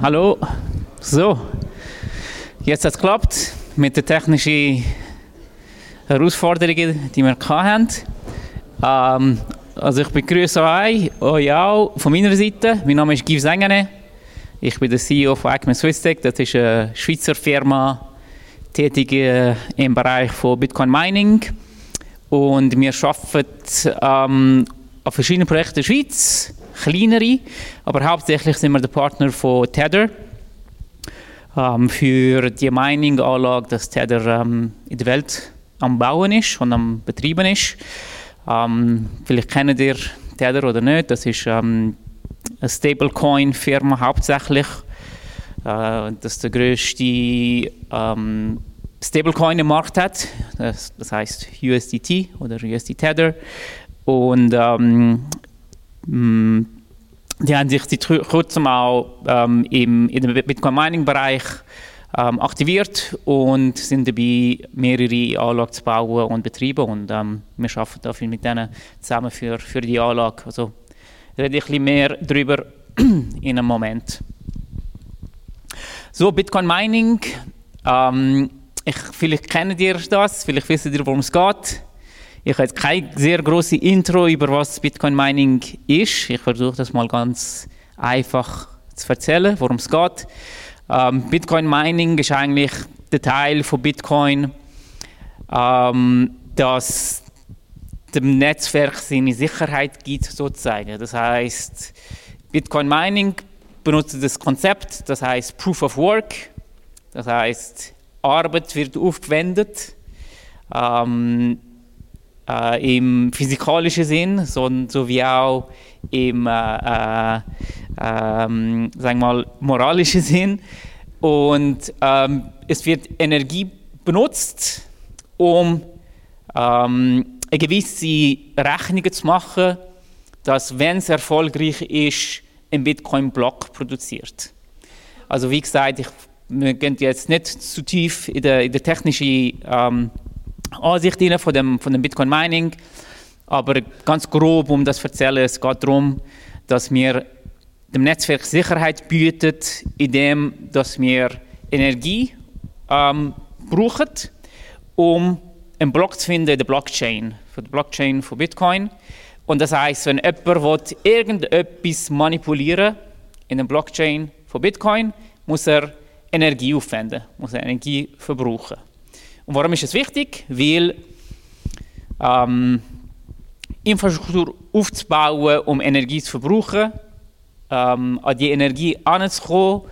Hallo. So, jetzt hat es geklappt mit den technischen Herausforderungen, die wir hatten. Ähm, also ich begrüße euch, euch auch von meiner Seite. Mein Name ist Giv Sengene. Ich bin der CEO von Acme Swisstech. Das ist eine Schweizer Firma, tätig äh, im Bereich von Bitcoin Mining. Und wir arbeiten ähm, an verschiedenen Projekten in der Schweiz kleinere, aber hauptsächlich sind wir der Partner von Tether ähm, für die Mining-Anlage, dass Tether ähm, in der Welt am Bauen ist und am Betreiben ist. Ähm, vielleicht kennt ihr Tether oder nicht, das ist ähm, eine Stablecoin-Firma hauptsächlich. Äh, das ist der größte ähm, Stablecoin im Markt hat, das, das heißt USDT oder USD Tether. Und ähm, Mm, die haben sich seit kurzem auch ähm, im, dem Bitcoin-Mining-Bereich ähm, aktiviert und sind dabei, mehrere Anlagen zu bauen und betreiben. Und ähm, wir arbeiten dafür mit denen zusammen für, für die Anlage. Also rede ich ein bisschen mehr darüber in einem Moment. So, Bitcoin Mining. Ähm, ich, vielleicht kennt ihr das, vielleicht wisst ihr, worum es geht. Ich habe jetzt kein sehr großes Intro über was Bitcoin Mining ist. Ich versuche das mal ganz einfach zu erzählen, worum es geht. Ähm, Bitcoin Mining ist eigentlich der Teil von Bitcoin, ähm, das dem Netzwerk seine Sicherheit gibt sozusagen. Das heißt, Bitcoin Mining benutzt das Konzept, das heißt Proof of Work. Das heißt, Arbeit wird aufgewendet. Ähm, äh, im physikalischen Sinn, sondern sowie auch im äh, äh, ähm, sagen mal, moralischen Sinn. Und ähm, es wird Energie benutzt, um ähm, eine gewisse Rechnung zu machen, dass, wenn es erfolgreich ist, ein Bitcoin-Block produziert. Also wie gesagt, ich, wir gehen jetzt nicht zu tief in der, in der technischen ähm, Ansicht von dem, von dem Bitcoin Mining. Aber ganz grob, um das zu erzählen, es geht darum, dass wir dem Netzwerk Sicherheit bieten, indem dass wir Energie ähm, brauchen, um einen Block zu finden in der Blockchain, für die Blockchain von Bitcoin. Und das heißt, wenn jemand irgendetwas manipulieren in der Blockchain von Bitcoin, muss er Energie aufwenden, muss er Energie verbrauchen. Und warum ist es wichtig? Weil ähm, Infrastruktur aufzubauen, um Energie zu verbrauchen, ähm, an die Energie anzukommen,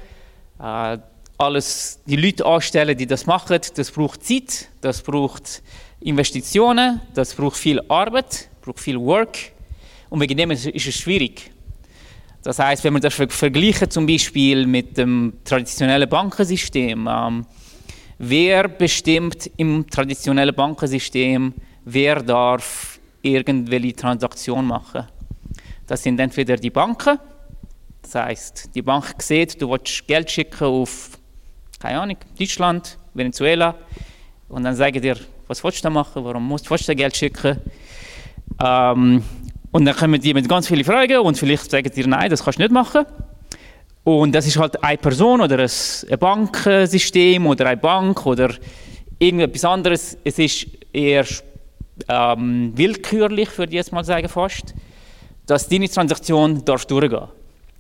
äh, alles, die Leute anstellen, die das machen, das braucht Zeit, das braucht Investitionen, das braucht viel Arbeit, braucht viel Work und wegen dem ist es schwierig. Das heißt, wenn wir das vergleichen zum Beispiel mit dem traditionellen Bankensystem, ähm, Wer bestimmt im traditionellen Bankensystem, wer darf irgendwelche Transaktion machen? Das sind entweder die Banken, das heißt, die Bank sieht, du willst Geld schicken auf, keine Ahnung, Deutschland, Venezuela, und dann sagen dir, was willst du machen, warum willst du Geld schicken? Ähm, und dann kommen die mit ganz vielen Fragen und vielleicht sagen dir, nein, das kannst du nicht machen. Und das ist halt eine Person oder ein Banksystem oder eine Bank oder irgendetwas anderes. Es ist eher ähm, willkürlich, würde ich jetzt mal sagen fast, dass deine Transaktion darf durchgehen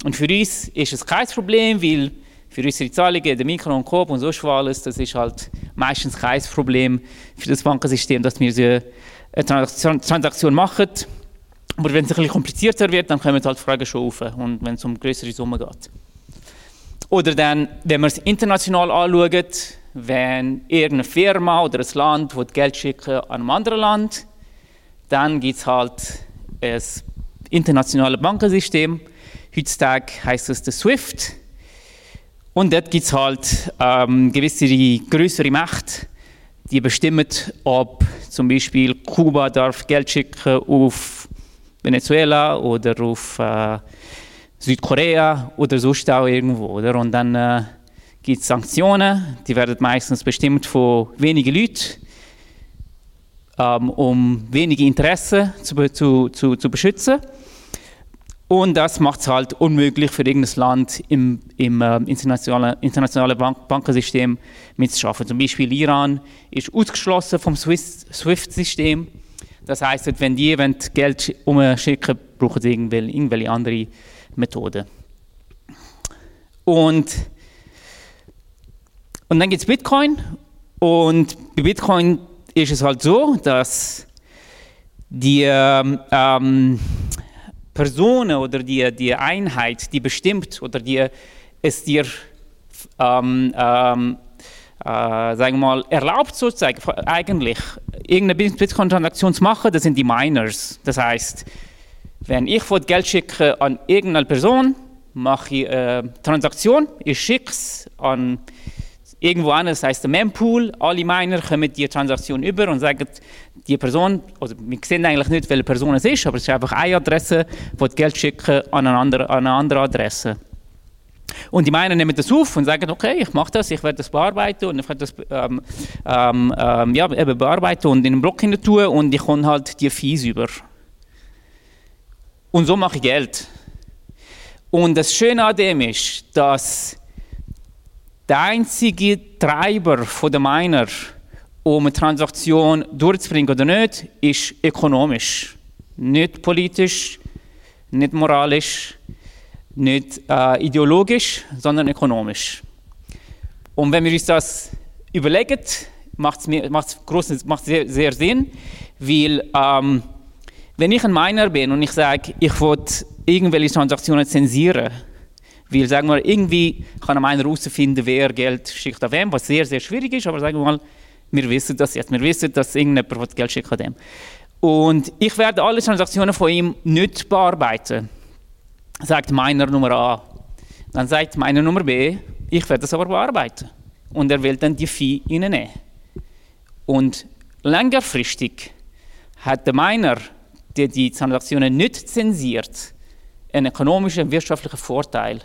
Und für uns ist es kein Problem, weil für unsere Zahlungen, der Mikro und Coop und so alles, das ist halt meistens kein Problem für das Bankensystem, dass wir so eine Transaktion machen. Aber wenn es ein bisschen komplizierter wird, dann kommen halt Fragen schon auf und wenn es um größere Summen geht. Oder dann, wenn man es international anschaut, wenn irgendeine Firma oder ein Land Geld schicken an einem anderen Land, dann gibt es halt ein internationales Bankensystem. Heutzutage heißt es der SWIFT. Und dort gibt es halt ähm, gewisse größere Mächte, die bestimmen, ob zum Beispiel Kuba darf Geld schicken auf Venezuela oder auf äh, Südkorea oder sonst auch irgendwo. Oder? Und dann äh, gibt es Sanktionen, die werden meistens bestimmt von wenigen Leuten, ähm, um wenige Interessen zu, zu, zu, zu beschützen. Und das macht es halt unmöglich für irgendein Land im, im äh, internationalen, internationalen Bank Bankensystem mitzuschaffen. Zum Beispiel Iran ist ausgeschlossen vom SWIFT-System. Das heißt, wenn die wenn Geld umschicken, brauchen sie irgendwelche, irgendwelche andere Methoden. Und, und dann gibt es Bitcoin. Und bei Bitcoin ist es halt so, dass die ähm, ähm Person oder die, die Einheit, die bestimmt oder die es dir ähm, ähm, äh, sagen wir mal, erlaubt sozusagen eigentlich irgendeine Bitcoin-Transaktion zu machen, das sind die Miners. Das heißt, wenn ich Geld schicke an irgendeine Person, mache ich eine äh, Transaktion, ich schicke es an irgendwo anders, heißt der Mempool, alle Miner kommen die Transaktion über und sagen, die Person, also wir sehen eigentlich nicht, welche Person es ist, aber es ist einfach eine Adresse, die Geld schicken an eine andere, an eine andere Adresse. Und die Miner nehmen das auf und sagen, okay, ich mache das, ich werde das bearbeiten und ich werde das ähm, ähm, ähm, ja, eben bearbeiten und in einen Block hinein tun und ich komme halt die Fees über. Und so mache ich Geld. Und das Schöne an dem ist, dass der einzige Treiber von der Miner, um eine Transaktion durchzubringen oder nicht, ist ökonomisch. Nicht politisch, nicht moralisch, nicht äh, ideologisch, sondern ökonomisch. Und wenn wir uns das überlegen, macht es sehr, sehr Sinn, weil ähm, wenn ich ein Miner bin und ich sage, ich will irgendwelche Transaktionen zensieren, weil, sagen wir, irgendwie kann einem einer herausfinden, wer Geld schickt an wem, was sehr, sehr schwierig ist, aber sagen wir mal, wir wissen das jetzt. Wir wissen, dass irgendjemand Geld schickt an dem. Und ich werde alle Transaktionen von ihm nicht bearbeiten, sagt meiner Nummer A. Dann sagt meiner Nummer B, ich werde das aber bearbeiten. Und er will dann die Fee reinnehmen. Und längerfristig hat der Miner, der die Transaktionen nicht zensiert, einen ökonomischen, wirtschaftlichen Vorteil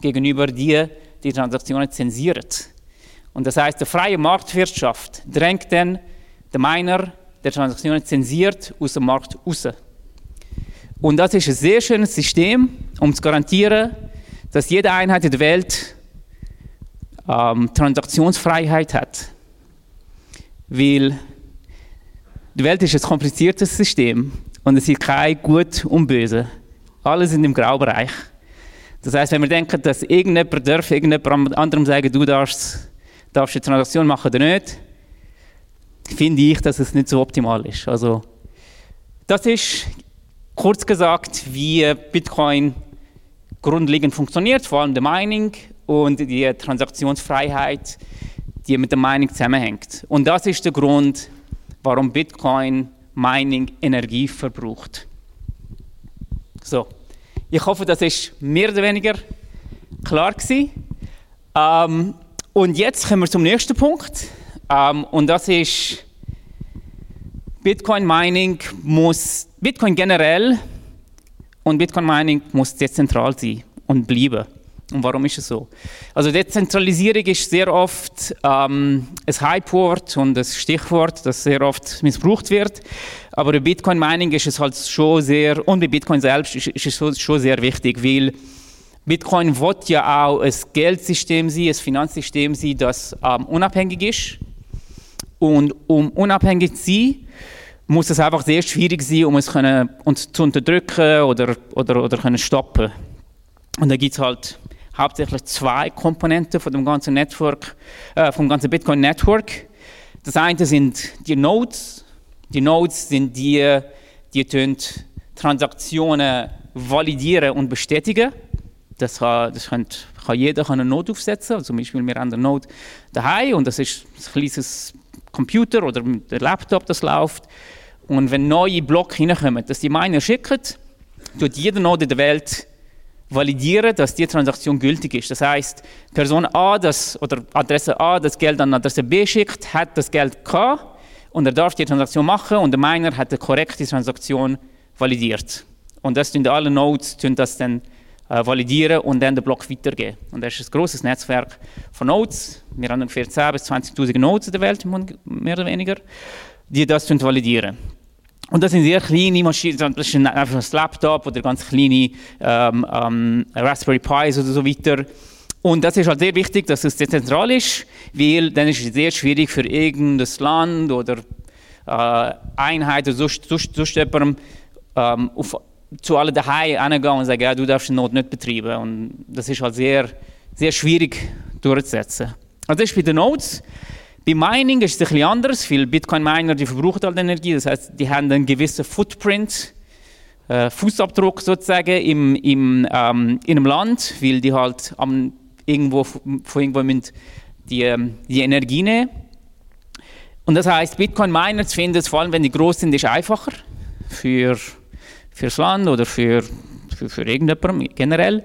gegenüber die, die Transaktionen zensiert. Und das heißt, die freie Marktwirtschaft drängt dann den Miner, der Transaktionen zensiert, aus dem Markt raus. Und das ist ein sehr schönes System, um zu garantieren, dass jede Einheit in der Welt ähm, Transaktionsfreiheit hat. Weil die Welt ist ein kompliziertes System und es ist kein Gut und Böse. Alle sind im Graubereich. Das heißt, wenn wir denken, dass irgendjemand darf, irgendjemand anderem sagen, du darfst, darfst eine Transaktion machen oder nicht, finde ich, dass es nicht so optimal ist. Also, das ist kurz gesagt, wie Bitcoin grundlegend funktioniert, vor allem der Mining und die Transaktionsfreiheit, die mit dem Mining zusammenhängt. Und das ist der Grund, warum Bitcoin Mining Energie verbraucht. So. Ich hoffe, das ist mehr oder weniger klar gewesen. Ähm, und jetzt kommen wir zum nächsten Punkt. Ähm, und das ist Bitcoin Mining muss, Bitcoin generell und Bitcoin Mining muss dezentral sein und bleiben. Und warum ist es so? Also Dezentralisierung ist sehr oft ähm, ein Hypewort und ein Stichwort, das sehr oft missbraucht wird. Aber bei Bitcoin Mining ist es halt schon sehr, und bei Bitcoin selbst ist, es schon sehr wichtig, weil Bitcoin wird ja auch ein Geldsystem sein, ein Finanzsystem sein, das ähm, unabhängig ist. Und um unabhängig zu sein, muss es einfach sehr schwierig sein, um es können, uns zu unterdrücken oder, oder, oder können stoppen. Und da gibt es halt hauptsächlich zwei Komponenten von dem ganzen Network, äh, vom ganzen Bitcoin Network. Das eine sind die Nodes. Die Nodes sind die, die Transaktionen validieren und bestätigen. Das kann, das kann, kann jeder eine Node aufsetzen. Also zum Beispiel wir haben eine Node daheim und das ist ein kleines Computer oder der Laptop, das läuft. Und wenn neue Blocks hineinkommen, dass die Miner schicken, tut jeder Node der Welt validieren, dass die Transaktion gültig ist. Das heißt, Person A das, oder Adresse A das Geld an Adresse B schickt, hat das Geld gehabt und er darf die Transaktion machen und der Miner hat die korrekte Transaktion validiert. Und das tun alle Nodes tun das dann äh, validieren und dann den Block weitergeben. Und das ist ein großes Netzwerk von Nodes. Wir haben ungefähr 10.000 bis 20.000 Nodes in der Welt, mehr oder weniger, die das validieren. Und das sind sehr kleine Maschinen, das ist einfach ein Laptop oder ganz kleine ähm, ähm, Raspberry Pis oder so weiter. Und das ist halt sehr wichtig, dass es dezentral ist, weil dann ist es sehr schwierig für irgendein Land oder äh, Einheit oder sonst, sonst, sonst jemandem ähm, auf, zu allen daheim hingehen und sagen, ja, du darfst die Not nicht betreiben. Und das ist halt sehr, sehr schwierig durchzusetzen. Also das ist bei den Nodes. Bei Mining ist es ein bisschen anders, weil Bitcoin-Miner, verbrauchen halt Energie, das heißt, die haben einen gewissen Footprint, äh, Fußabdruck sozusagen im, im, ähm, in einem Land, weil die halt am, irgendwo, von irgendwo die, ähm, die Energie nehmen. Und das heißt, Bitcoin-Miner zu finden, vor allem wenn die groß sind, ist einfacher für, für das Land oder für, für, für irgendjemanden generell.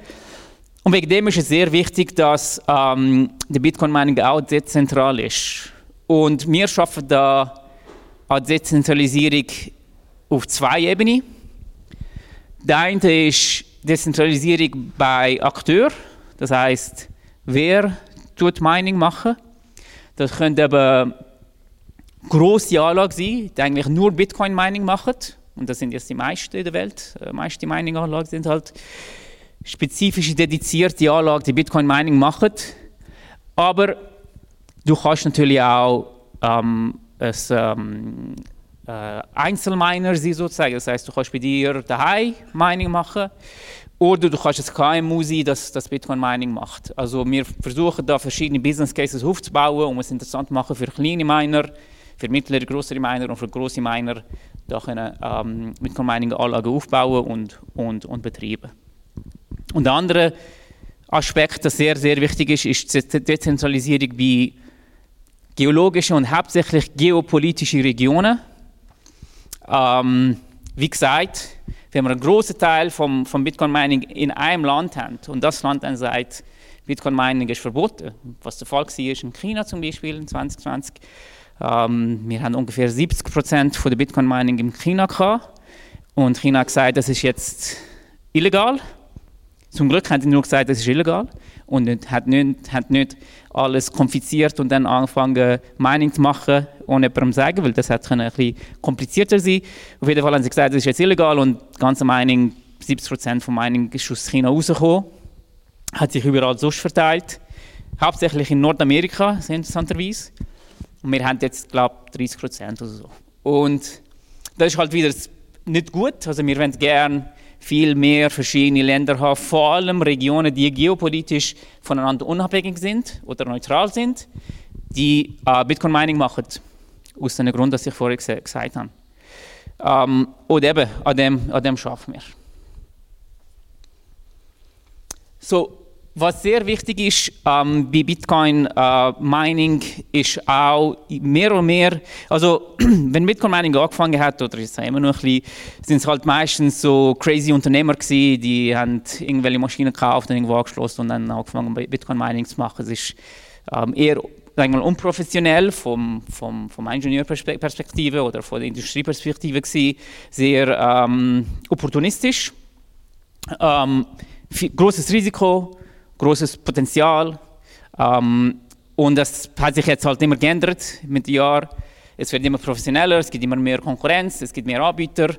Und wegen dem ist es sehr wichtig, dass ähm, der Bitcoin-Mining auch dezentral ist. Und wir schaffen da an Dezentralisierung auf zwei Ebenen. Der eine ist Dezentralisierung bei Akteur, das heißt, wer tut Mining machen. Das könnte eben grosse Anlagen sein, die eigentlich nur Bitcoin-Mining machen. Und das sind jetzt die meisten in der Welt. Die äh, meisten Mining-Anlagen sind halt spezifische, dedizierte Anlagen, die Bitcoin-Mining machen. Aber du kannst natürlich auch ähm, ein ähm, äh, Einzelminer sein, sozusagen. Das heißt, du kannst bei dir daheim Mining machen oder du kannst ein KMU sein, das, das Bitcoin-Mining macht. Also wir versuchen da verschiedene Business Cases aufzubauen, um es interessant zu machen für kleine Miner, für mittlere, größere Miner und für große Miner, da können ähm, Bitcoin-Mining-Anlagen aufbauen und, und, und betreiben. Und der andere Aspekt, der sehr, sehr wichtig ist, ist die Dezentralisierung bei geologischen und hauptsächlich geopolitischen Regionen. Ähm, wie gesagt, wenn wir einen großen Teil vom, vom Bitcoin-Mining in einem Land haben und das Land dann sagt, Bitcoin-Mining ist verboten, was der Fall war in China zum Beispiel in 2020. Ähm, wir haben ungefähr 70 Prozent der Bitcoin-Mining in China gehabt und China hat gesagt, das ist jetzt illegal. Zum Glück haben sie nur gesagt, das ist illegal und hat nicht, hat nicht alles konfiziert und dann angefangen, Mining zu machen, ohne jemandem zu sagen, weil das hat ein bisschen komplizierter sein. Auf jeden Fall haben sie gesagt, das ist jetzt illegal und das ganze Mining, 70% vom Mining ist aus China rausgekommen, hat sich überall sonst verteilt, hauptsächlich in Nordamerika, interessanterweise. Und wir haben jetzt, glaube ich, 30% oder so. Und das ist halt wieder nicht gut, also wir wollen gerne viel mehr verschiedene Länder haben, vor allem Regionen, die geopolitisch voneinander unabhängig sind oder neutral sind, die äh, Bitcoin Mining machen. Aus dem Grund, das ich vorher gesagt habe. Ähm, und eben, an dem, an dem schaffen wir. So, was sehr wichtig ist ähm, bei Bitcoin äh, Mining ist auch mehr und mehr, also wenn Bitcoin Mining angefangen hat, oder ist es immer noch ein bisschen, sind es halt meistens so crazy Unternehmer gewesen, die haben irgendwelche Maschinen gekauft und irgendwo angeschlossen und dann angefangen Bitcoin Mining zu machen. Es ist ähm, eher sagen wir unprofessionell vom, vom, vom Ingenieurperspektive oder von der Industrieperspektive gewesen, sehr ähm, opportunistisch, ähm, großes Risiko, großes Potenzial. Ähm, und das hat sich jetzt halt immer geändert mit den Jahren. Es wird immer professioneller, es gibt immer mehr Konkurrenz, es gibt mehr Anbieter.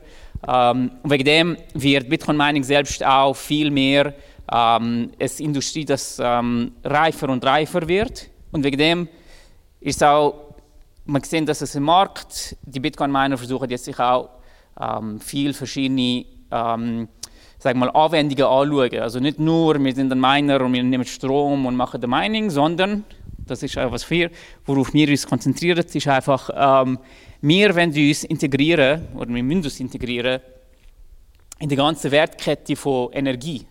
Ähm, und wegen dem wird Bitcoin Mining selbst auch viel mehr ähm, eine Industrie, das ähm, reifer und reifer wird. Und wegen dem ist auch, man sieht, dass es im Markt, die Bitcoin Miner versuchen jetzt sich auch ähm, viel verschiedene ähm, sag mal, Anwendungen anschauen. Also nicht nur, wir sind ein Miner und wir nehmen Strom und machen das Mining, sondern, das ist auch was wir, worauf wir uns konzentrieren, ist einfach, ähm, wir wollen uns integrieren, oder wir müssen uns integrieren, in die ganze Wertkette von Energie.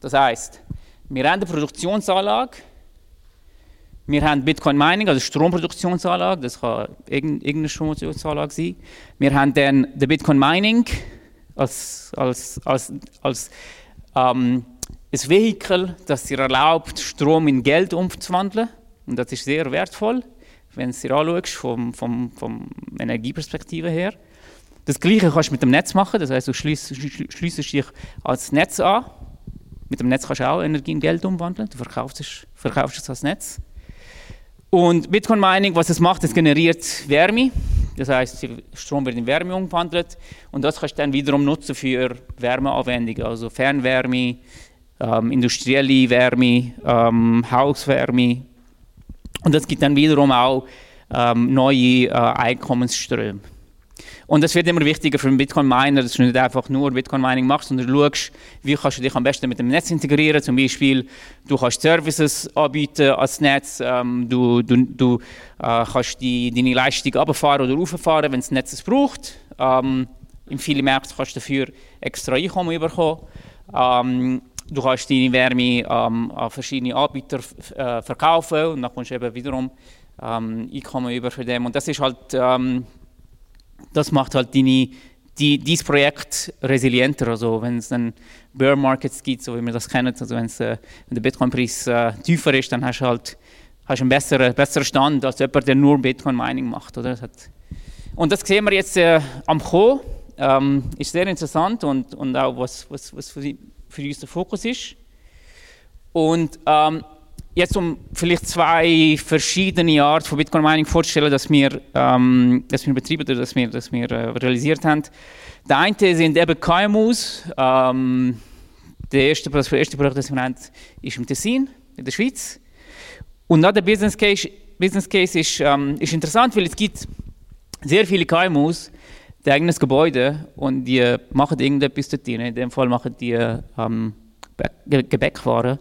Das heißt, wir haben eine Produktionsanlage, wir haben Bitcoin Mining, also Stromproduktionsanlage, das kann irgendeine Stromproduktionsanlage sein. Wir haben dann den Bitcoin Mining, als, als, als, als ähm, ein Vehikel, das dir erlaubt, Strom in Geld umzuwandeln. Und das ist sehr wertvoll, wenn du es dir anschaust, vom, vom, vom Energieperspektive her. Das Gleiche kannst du mit dem Netz machen, das heißt, du schließt dich als Netz an. Mit dem Netz kannst du auch Energie in Geld umwandeln, du verkaufst es, verkaufst es als Netz. Und Bitcoin Mining, was es macht, es generiert Wärme. Das heißt, Strom wird in Wärme umgewandelt und das kannst du dann wiederum nutzen für Wärmeanwendungen, also Fernwärme, ähm, industrielle Wärme, ähm, Hauswärme. Und das gibt dann wiederum auch ähm, neue äh, Einkommensströme. Und das wird immer wichtiger für einen Bitcoin-Miner, dass du nicht einfach nur Bitcoin-Mining machst, sondern schaust, wie kannst du dich am besten mit dem Netz integrieren. Zum Beispiel, du kannst Services anbieten als Netz, ähm, du, du, du äh, kannst die, deine Leistung runterfahren oder rauffahren, wenn das Netz es braucht. Ähm, in vielen Märkten kannst du dafür extra Einkommen bekommen. Ähm, du kannst deine Wärme ähm, an verschiedene Anbieter äh, verkaufen und dann kommst du eben wiederum ähm, Einkommen über für dem. Und das ist halt ähm, das macht halt deine, die, dieses Projekt resilienter. Also wenn es dann Bear Markets gibt, so wie wir das kennen, also wenn's, äh, wenn der Bitcoin-Preis äh, tiefer ist, dann hast du halt hast einen besseren, besseren Stand als jemand, der nur Bitcoin-Mining macht. Oder? Hat, und das sehen wir jetzt äh, am Co. Ähm, ist sehr interessant und, und auch was, was, was für, für uns der Fokus ist. Und ähm, jetzt um vielleicht zwei verschiedene Arten von Bitcoin Mining vorzustellen, dass wir, ähm, dass wir betreiben oder dass wir, dass wir äh, realisiert haben. Der eine sind eben KMUs. Ähm, der erste, das erste Projekt, das wir haben, ist im Tessin, in der Schweiz. Und dann der Business Case, Business Case ist, ähm, ist interessant, weil es gibt sehr viele KMUs, die eigenes Gebäude und die machen irgendetwas dort drin. In dem Fall machen die ähm, Gebäckwaren.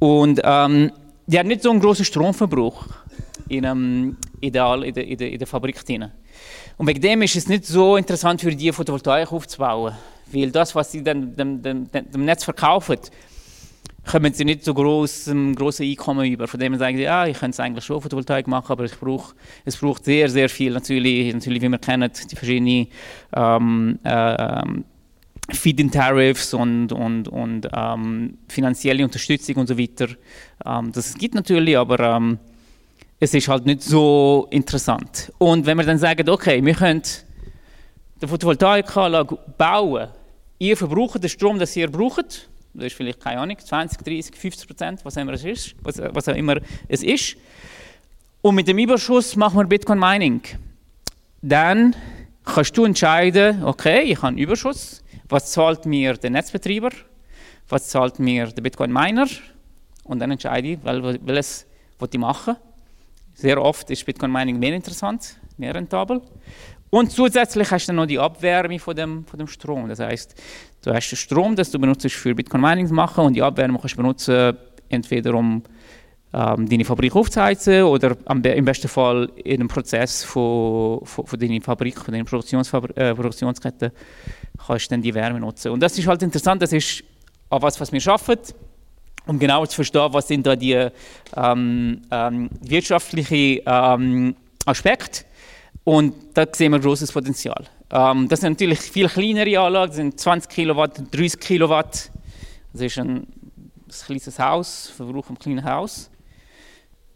Und ähm, die haben nicht so einen großen Stromverbrauch in, ähm, ideal in, der, in, der, in der Fabrik drin. Und wegen dem ist es nicht so interessant für die Photovoltaik aufzubauen, weil das, was sie dann dem, dem, dem Netz verkaufen, kommen sie nicht so groß, um, große Einkommen über. Von dem sagen sie, ja, ich könnte es eigentlich schon Photovoltaik machen, aber ich brauch, es braucht sehr, sehr viel natürlich, natürlich wie wir kennen, die verschiedenen ähm, äh, Feed-in-Tariffs und, und, und ähm, finanzielle Unterstützung und so weiter. Ähm, das gibt natürlich, aber ähm, es ist halt nicht so interessant. Und wenn wir dann sagen, okay, wir können die Photovoltaikanlage bauen, ihr verbraucht den Strom, den ihr braucht, das ist vielleicht, keine Ahnung, 20, 30, 50 Prozent, was, immer es ist, was, was auch immer es ist. Und mit dem Überschuss machen wir Bitcoin Mining. Dann kannst du entscheiden, okay, ich habe einen Überschuss, was zahlt mir der Netzbetreiber, was zahlt mir der Bitcoin-Miner und dann entscheide ich, welches ich machen Sehr oft ist Bitcoin-Mining mehr interessant, mehr rentabel. Und zusätzlich hast du noch die Abwärme von dem, von dem Strom. Das heißt, du hast den Strom, den du benutzt für Bitcoin-Mining zu machen und die Abwärme kannst du benutzen, entweder um ähm, deine Fabrik aufzuheizen oder am, im besten Fall in einem Prozess von, von, von deiner Fabrik, von deiner Produktionsfabri äh, Produktionskette, kannst du dann die Wärme nutzen. Und das ist halt interessant, das ist an was, was wir arbeiten, um genau zu verstehen, was sind da die ähm, ähm, wirtschaftlichen ähm, Aspekte. Und da sehen wir großes Potenzial. Ähm, das sind natürlich viel kleinere Anlagen, das sind 20 Kilowatt, 30 Kilowatt. Das ist ein, ein kleines Haus, Verbrauch im kleinen Haus.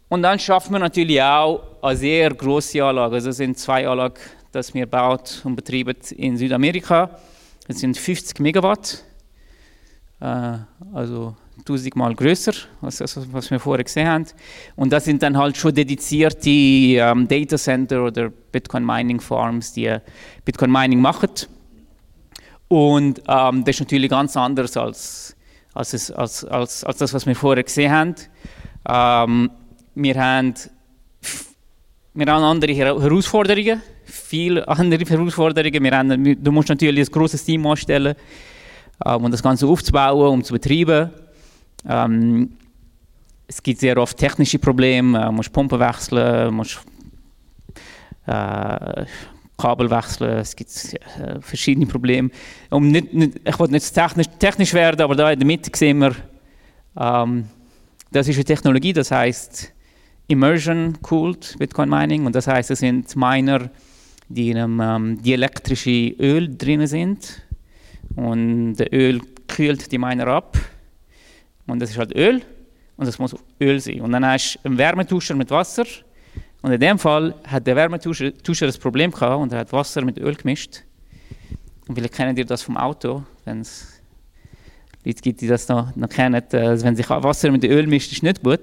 Und dann schaffen wir natürlich auch eine sehr große Anlage. Also das sind zwei Anlagen, die wir baut und betreiben in Südamerika. Das sind 50 Megawatt, äh, also tausendmal größer als das, was wir vorher gesehen haben. Und das sind dann halt schon dedizierte ähm, Data Center oder Bitcoin Mining Farms, die Bitcoin Mining machen. Und ähm, das ist natürlich ganz anders als, als, als, als, als das, was wir vorher gesehen haben. Ähm, wir haben, wir haben andere Herausforderungen, viele andere Herausforderungen. Wir haben, du musst natürlich ein großes Team anstellen, um ähm, das Ganze aufzubauen, um zu betreiben. Ähm, es gibt sehr oft technische Probleme, du musst Pumpen wechseln, musst äh, Kabel wechseln, es gibt äh, verschiedene Probleme. Um nicht, nicht, ich wollte nicht technisch, technisch werden, aber da in der Mitte sehen wir, ähm, das ist eine Technologie, das heißt Immersion cooled Bitcoin Mining und das heißt, es sind Miner, die in einem ähm, dieelektrische Öl drin sind. Und das Öl kühlt die Miner ab. Und das ist halt Öl. Und das muss Öl sein. Und dann hast du einen Wärmetuscher mit Wasser. Und in dem Fall hat der Wärmetuscher das Problem gehabt und er hat Wasser mit Öl gemischt. Und vielleicht kennen ihr das vom Auto, wenn es Leute gibt, die das noch, noch kennen, äh, wenn sich Wasser mit Öl mischt, ist nicht gut.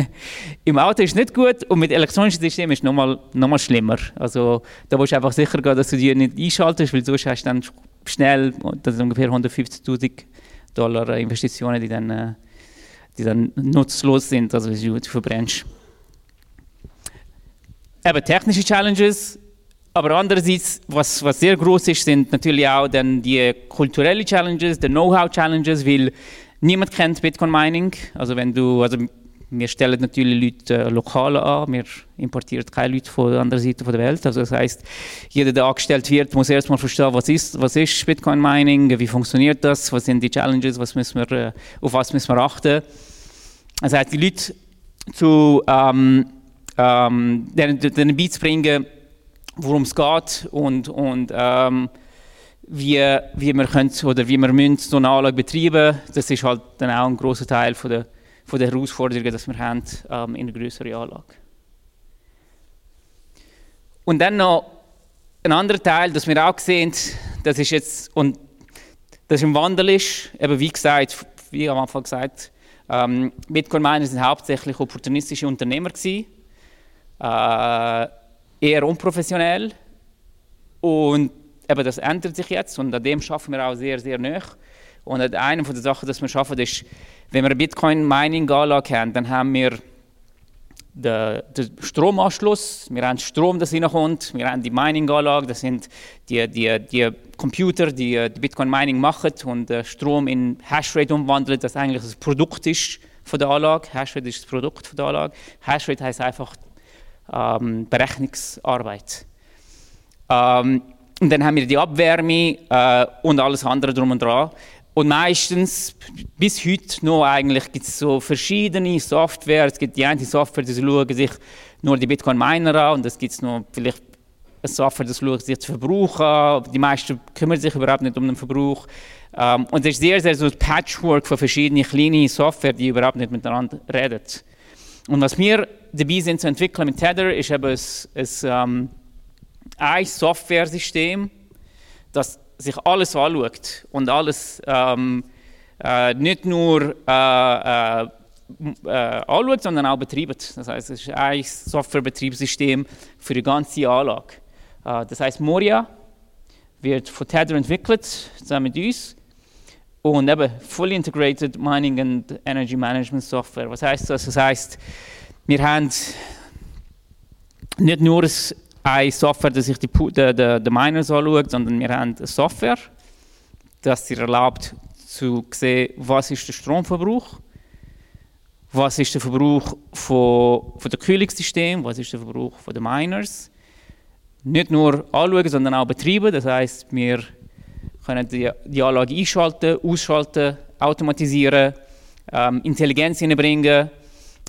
Im Auto ist nicht gut und mit elektronischen Systemen ist es noch mal schlimmer. Also da musst du einfach sicher gehen, dass du die nicht einschaltest, weil sonst hast du dann schnell, das sind ungefähr 150'000 Dollar Investitionen, die dann, äh, die dann nutzlos sind, also du verbrennst. Eben technische Challenges, aber andererseits, was, was sehr groß ist, sind natürlich auch dann die kulturellen Challenges, die Know-how-Challenges, weil niemand kennt Bitcoin Mining. Also wenn du, also wir stellen natürlich Leute äh, lokal an, wir importieren keine Leute von der anderen Seite der Welt. Also das heißt, jeder, der angestellt wird, muss erstmal verstehen, was ist, was ist Bitcoin Mining, wie funktioniert das, was sind die Challenges, was müssen wir, äh, auf was müssen wir achten. Das heißt, die Leute zu ähm, ähm, denen, denen beizubringen, worum es geht und, und ähm, wie, wie wir können oder wie wir müssen so eine Anlage betreiben. Das ist halt dann auch ein großer Teil von der, von der Herausforderungen, die wir haben ähm, in einer größeren Anlage. Und dann noch ein anderer Teil, das wir auch sehen, das ist jetzt und das im Wandel ist, eben wie gesagt, wie am Anfang gesagt, ähm, Bitcoin-Miner sind hauptsächlich opportunistische Unternehmer gewesen. Äh, eher unprofessionell. Und eben das ändert sich jetzt und an dem schaffen wir auch sehr, sehr nah. Und eine von den Sachen, die wir schaffen, ist, wenn wir eine Bitcoin-Mining-Anlage haben, dann haben wir den, den, Stromanschluss, wir haben Strom, das reinkommt, wir haben die Mining-Anlage, das sind die, die, die Computer, die, die Bitcoin-Mining machen und den Strom in Hashrate umwandeln, das eigentlich das Produkt ist von der Anlage. Hashrate ist das Produkt von der Anlage. Hashrate heißt einfach ähm, Berechnungsarbeit. Ähm, und dann haben wir die Abwärme äh, und alles andere drum und dran. Und meistens, bis heute noch eigentlich, gibt es so verschiedene Software. Es gibt die eine Software, die schauen sich nur die Bitcoin-Miner an und es gibt noch vielleicht eine Software, die schaut sich den Verbrauch an. Die meisten kümmern sich überhaupt nicht um den Verbrauch. Ähm, und es ist sehr, sehr so ein Patchwork von verschiedenen kleinen Software, die überhaupt nicht miteinander reden. Und was wir dabei sind zu entwickeln mit Tether, ist eben ein, ein, ähm, ein Software-System, das sich alles anschaut und alles ähm, äh, nicht nur äh, äh, äh, anschaut, sondern auch betreibt. Das heißt, es ist ein Softwarebetriebssystem für die ganze Anlage. Äh, das heißt, Moria wird von Tether entwickelt, zusammen mit uns. Und eben Fully Integrated Mining and Energy Management Software. Was heißt das? Das heißt, wir haben nicht nur eine Software, die sich die, die, die, die Miners anschaut, sondern wir haben eine Software, das sie erlaubt zu sehen, was ist der Stromverbrauch, was ist der Verbrauch von, von der Kühlungssystem, was ist der Verbrauch von den Miners. Nicht nur anschauen, sondern auch betreiben. Das heißt, wir können die, die Anlage einschalten, ausschalten, automatisieren, ähm, Intelligenz hineinbringen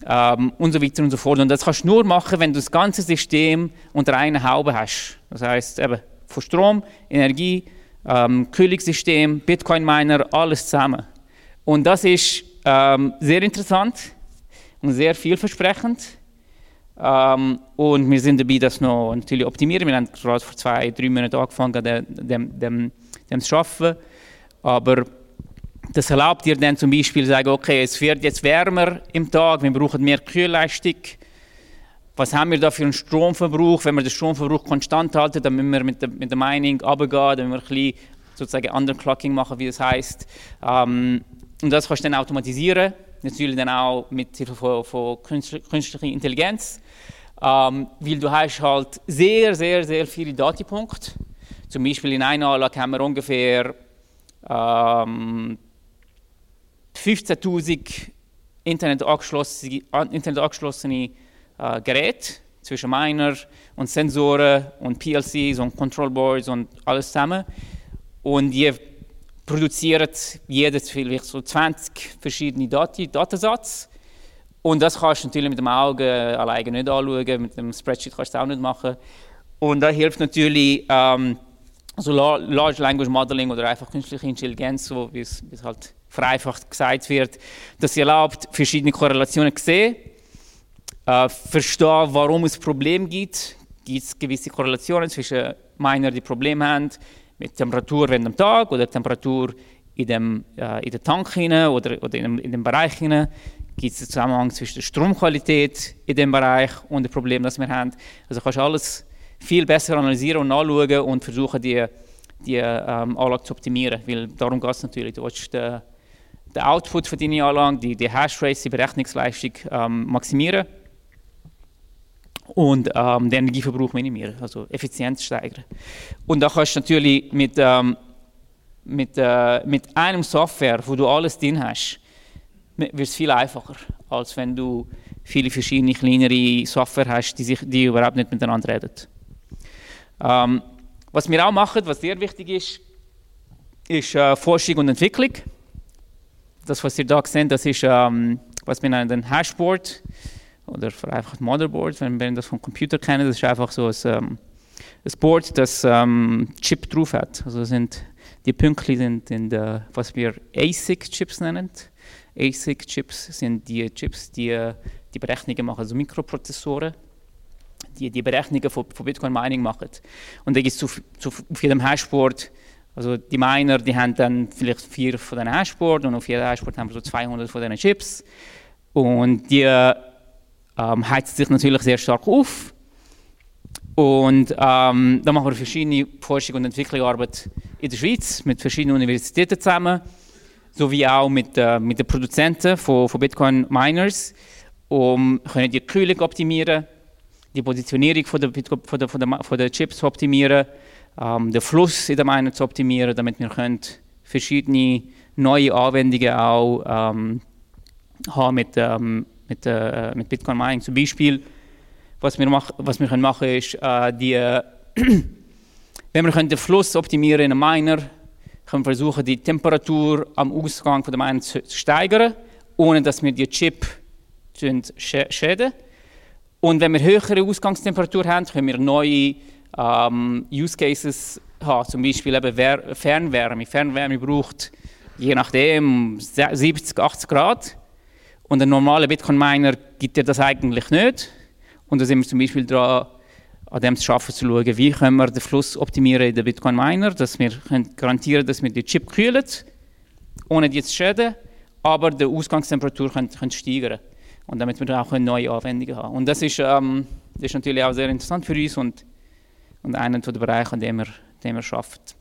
ähm, und so weiter und so fort. Und das kannst du nur machen, wenn du das ganze System unter einer Haube hast. Das heißt eben von Strom, Energie, ähm, Kühlungssystem, Bitcoin-Miner, alles zusammen. Und das ist ähm, sehr interessant und sehr vielversprechend. Ähm, und wir sind dabei, das noch natürlich optimieren. Wir haben gerade vor zwei, drei Monaten angefangen, dem, dem, dem, dem zu arbeiten. Aber das erlaubt dir dann zum Beispiel zu sagen, okay, es wird jetzt wärmer im Tag, wir brauchen mehr Kühlleistung. Was haben wir da für einen Stromverbrauch? Wenn wir den Stromverbrauch konstant halten, dann müssen wir mit der, mit der Mining runtergehen, dann müssen wir ein bisschen sozusagen Underclocking machen, wie das heißt. Ähm, und das kannst du dann automatisieren, natürlich dann auch mit Hilfe von, von künstlicher Intelligenz, ähm, weil du hast halt sehr, sehr, sehr viele Datenpunkte. Zum Beispiel in einer Anlage haben wir ungefähr ähm, 15.000 Internet angeschlossene, Internet angeschlossene äh, Geräte zwischen Miner und Sensoren und PLCs und Control Boards und alles zusammen. Und die produzieren jedes vielleicht so 20 verschiedene Dati Datensatz. Und das kannst du natürlich mit dem Auge alleine nicht anschauen, mit dem Spreadsheet kannst du es auch nicht machen. Und da hilft natürlich ähm, so Large Language Modeling oder einfach künstliche Intelligenz, so wie es halt vereinfacht gesagt wird, dass sie erlaubt, verschiedene Korrelationen zu sehen, äh, verstehen, warum es Probleme gibt. Gibt es gewisse Korrelationen zwischen Miner, die Probleme haben, mit Temperatur während dem Tag oder Temperatur in dem, äh, in den Tank hinein oder, oder in, dem, in dem Bereich hinein gibt es einen Zusammenhang zwischen der Stromqualität in dem Bereich und dem Problem, das wir haben. Also kannst du alles viel besser analysieren und anschauen und versuchen, die, die ähm, Anlage zu optimieren, weil darum geht es natürlich. Du willst den, den Output von deiner Anlage, die, die Hashrate, die Berechnungsleistung ähm, maximieren und ähm, den Energieverbrauch minimieren, also Effizienz steigern. Und da kannst du natürlich mit, ähm, mit, äh, mit einem Software, wo du alles drin hast, wird es viel einfacher, als wenn du viele verschiedene kleinere Software hast, die, sich, die überhaupt nicht miteinander reden. Ähm, was wir auch machen, was sehr wichtig ist, ist äh, Forschung und Entwicklung. Das, was ihr da seht, das ist, ähm, was wir nennen ein Hashboard oder einfach Motherboard, wenn wir das vom Computer kennen. Das ist einfach so ein, ähm, ein Board, das ähm, Chip drauf hat. Also sind die Pünktchen sind, sind äh, was wir ASIC-Chips nennen. ASIC-Chips sind die Chips, die die Berechnungen machen, also Mikroprozessoren, die die Berechnungen von, von Bitcoin Mining machen. Und da gibt es zu, auf jedem Hashboard, also die Miner, die haben dann vielleicht vier von diesen Hashboard und auf jedem Hashboard haben wir so 200 von diesen Chips. Und die ähm, heizt sich natürlich sehr stark auf. Und ähm, da machen wir verschiedene Forschung und Entwicklungsarbeit in der Schweiz mit verschiedenen Universitäten zusammen, sowie auch mit, äh, mit den Produzenten von, von Bitcoin Miners, um können die Kühlung optimieren, die Positionierung von der, von der, von der, von der Chips zu optimieren, ähm, den Fluss in der Miner zu optimieren, damit wir können verschiedene neue Anwendungen auch ähm, haben mit, ähm, mit, äh, mit Bitcoin Mining. Zum Beispiel, was wir, mach, was wir können machen ist, äh, die, wenn wir können den Fluss optimieren in einem Miner, können wir versuchen, die Temperatur am Ausgang von der Miner zu, zu steigern, ohne dass wir die Chip schäden. Und wenn wir höhere Ausgangstemperatur haben, können wir neue ähm, Use Cases haben, zum Beispiel eben Fernwärme. Fernwärme braucht je nachdem 70, 80 Grad. Und ein normaler Bitcoin-Miner gibt dir das eigentlich nicht. Und da sind wir zum Beispiel dran, an dem zu schaffen, zu schauen, wie können wir den Fluss optimieren in den Bitcoin-Miner, dass wir garantieren dass wir die Chip kühlen, ohne die zu schäden, aber die Ausgangstemperatur können, können steigern und damit wir auch neue Anwendungen haben. Und das ist, ähm, das ist natürlich auch sehr interessant für uns und, und einer der Bereiche, an dem wir, dem wir arbeiten.